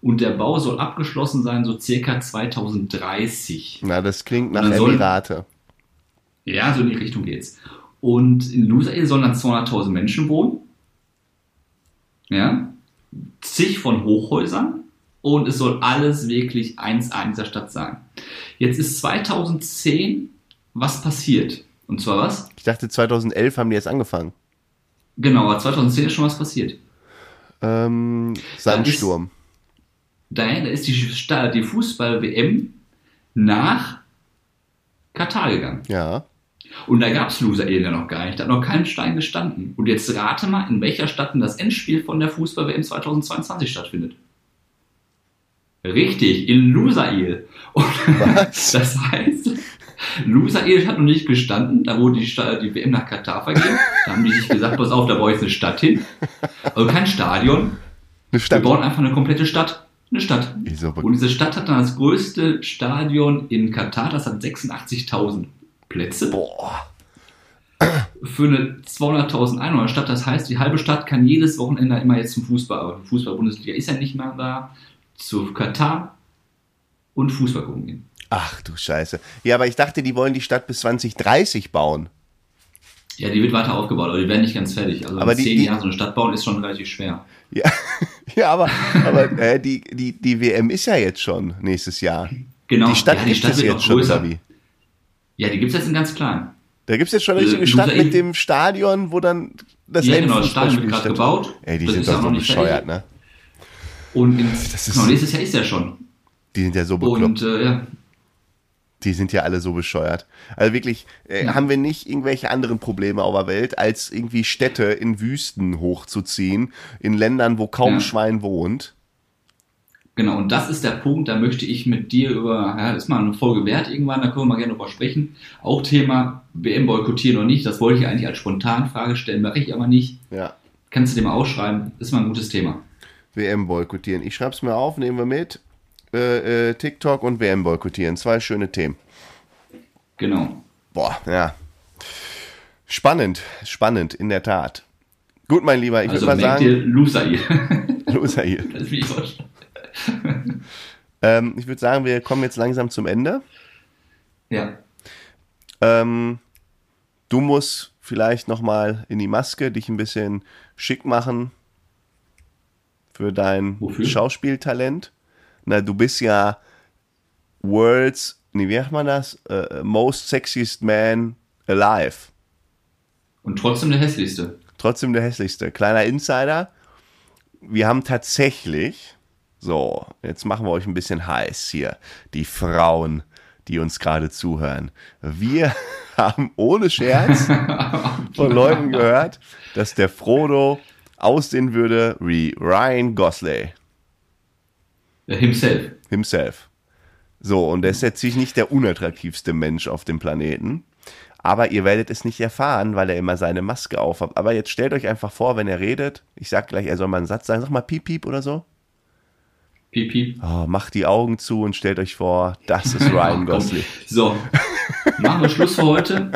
und der Bau soll abgeschlossen sein, so circa 2030. Na, das klingt nach Emirate. Ja, so in die Richtung geht's. Und in Lusail sollen dann 200.000 Menschen wohnen. Ja. Zig von Hochhäusern. Und es soll alles wirklich 1A in dieser Stadt sein. Jetzt ist 2010 was passiert. Und zwar was? Ich dachte, 2011 haben die jetzt angefangen. Genau, aber 2010 ist schon was passiert. Ähm, Sandsturm. Da, da ist die, die Fußball-WM nach Katar gegangen. Ja. Und da gab es Loser-Ehe ja noch gar nicht. Da hat noch kein Stein gestanden. Und jetzt rate mal, in welcher Stadt denn das Endspiel von der Fußball-WM 2022 stattfindet. Richtig, in Lusail. Und Was? das heißt, Lusail hat noch nicht gestanden. Da wurde die, die WM nach Katar vergeben. Da haben die sich gesagt, pass auf, da baue ich jetzt eine Stadt hin. Also kein Stadion. Eine Wir Stadt. bauen einfach eine komplette Stadt. Eine Stadt. Und diese Stadt hat dann das größte Stadion in Katar. Das hat 86.000 Plätze Boah. für eine 200.000 Einwohnerstadt. Das heißt, die halbe Stadt kann jedes Wochenende immer jetzt zum Fußball, aber die Fußball-Bundesliga ist ja nicht mehr da, zu Katar und Fußball gucken gehen. Ach du Scheiße. Ja, aber ich dachte, die wollen die Stadt bis 2030 bauen. Ja, die wird weiter aufgebaut, aber die werden nicht ganz fertig. Also Aber in die- zehn die- Jahren so eine Stadt bauen ist schon relativ schwer. Ja, ja aber, aber äh, die, die, die WM ist ja jetzt schon nächstes Jahr. Genau, Die Stadt ja, gibt es wird jetzt schon, größer. wie? Ja, die gibt es jetzt in ganz klein. Da gibt es jetzt schon eine Äh, richtige Stadt mit dem Stadion, wo dann das ja, genau, das Stadion wird gerade gebaut. Ey, die Das sind doch auch so noch nicht bescheuert, ne? Und in, Das ist- genau, nächstes Jahr ist ja schon. Die sind ja so bekloppt. Und äh, ja, Die sind ja alle so bescheuert. Also wirklich, äh, Ja. haben wir nicht irgendwelche anderen Probleme auf der Welt, als irgendwie Städte in Wüsten hochzuziehen, in Ländern, wo kaum Ja. Schwein wohnt. Genau, und das ist der Punkt, da möchte ich mit dir über, ja, ist mal eine Folge wert irgendwann, da können wir mal gerne drüber sprechen. Auch Thema WM boykottieren oder nicht, das wollte ich eigentlich als Spontanfrage stellen, mache ich aber nicht. Ja. Kannst du dir mal ausschreiben, ist mal ein gutes Thema. WM boykottieren. Ich schreib's mir auf, nehmen wir mit. Äh, äh, TikTok und WM boykottieren. Zwei schöne Themen. Genau. Boah, ja. Spannend, spannend, in der Tat. Gut, mein Lieber, ich also würde mal sagen, dir Lusail. Loser hier. das will ich vorstellen. Ähm, ich würde sagen, wir kommen jetzt langsam zum Ende. Ja. Ähm, du musst vielleicht nochmal in die Maske dich ein bisschen schick machen für dein Wofür? Schauspieltalent. Na, du bist ja World's, nee, wie sagt man das? Äh, most sexiest man alive. Und trotzdem der hässlichste. Trotzdem der hässlichste. Kleiner Insider. Wir haben tatsächlich, so, jetzt machen wir euch ein bisschen heiß hier, die Frauen, die uns gerade zuhören. Wir haben ohne Scherz von Leuten gehört, dass der Frodo aussehen würde wie Ryan Gosling Ja, himself. himself. So, und der ist jetzt sicher nicht der unattraktivste Mensch auf dem Planeten. Aber ihr werdet es nicht erfahren, weil er immer seine Maske aufhat. Aber jetzt stellt euch einfach vor, wenn er redet, ich sag gleich, er soll mal einen Satz sagen, sag mal piep piep oder so. Piep, piep. Oh, macht die Augen zu und stellt euch vor, das ist Ryan. Gosling. So, machen wir Schluss für heute.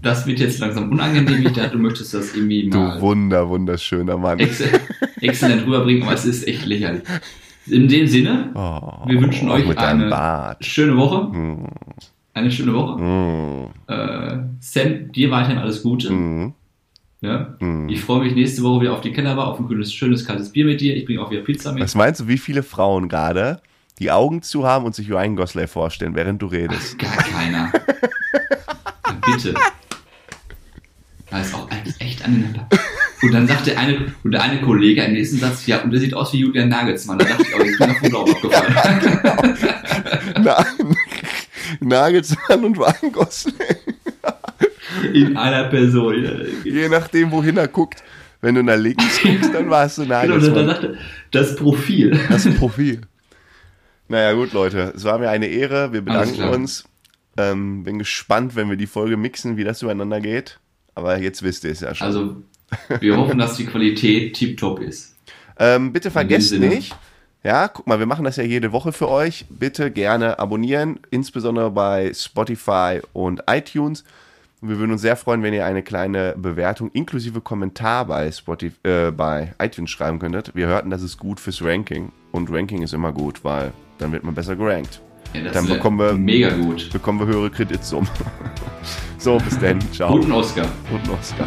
Das wird jetzt langsam unangenehm. Ich dachte, du möchtest das irgendwie Du mal wunder, wunderschöner Mann. exzellent rüberbringen, aber es ist echt lächerlich. In dem Sinne, Oh, wir wünschen euch eine schöne Woche. Eine schöne Woche. Mm, Äh, Sam, dir weiterhin alles Gute. mm, Ja? mm. Ich freue mich nächste Woche wieder auf die Kellerbar, auf ein schönes, schönes kaltes Bier mit dir. Ich bringe auch wieder Pizza mit. Was meinst du, wie viele Frauen gerade die Augen zu haben und sich Ryan Gosling vorstellen, während du redest? Gar keiner. Ja, Bitte. Das ist auch alles echt aneinander. Und dann sagt der eine, und der eine Kollege im nächsten Satz, ja, und der sieht aus wie Julian Nagelsmann. Da dachte ich, aber jetzt bin ich auf den Glauben abgefallen. Na, Nagelsmann und Ryan Gosling. In einer Person. Je nachdem, wohin er guckt. Wenn du nach links guckst, dann warst du Genau, dann, dann Nagelsmann. sagt er, das Profil. Das Profil. Naja, gut, Leute. Es war mir eine Ehre. Wir bedanken uns. Ähm, bin gespannt, wenn wir die Folge mixen, wie das übereinander geht. aber jetzt wisst ihr es ja schon. Also, wir hoffen, dass die Qualität tiptop ist. Ähm, bitte vergesst nicht, ja, guck mal, wir machen das ja jede Woche für euch. Bitte gerne abonnieren, insbesondere bei Spotify und iTunes. Und wir würden uns sehr freuen, wenn ihr eine kleine Bewertung inklusive Kommentar bei, Spotify, äh, bei iTunes schreiben könntet. Wir hörten, das ist gut fürs Ranking. Und Ranking ist immer gut, weil dann wird man besser gerankt. Ja, das Dann bekommen wir- mega gut. Bekommen wir höhere Kreditsummen. so, bis dann. Ciao. Guten Oscar. Und Oscar.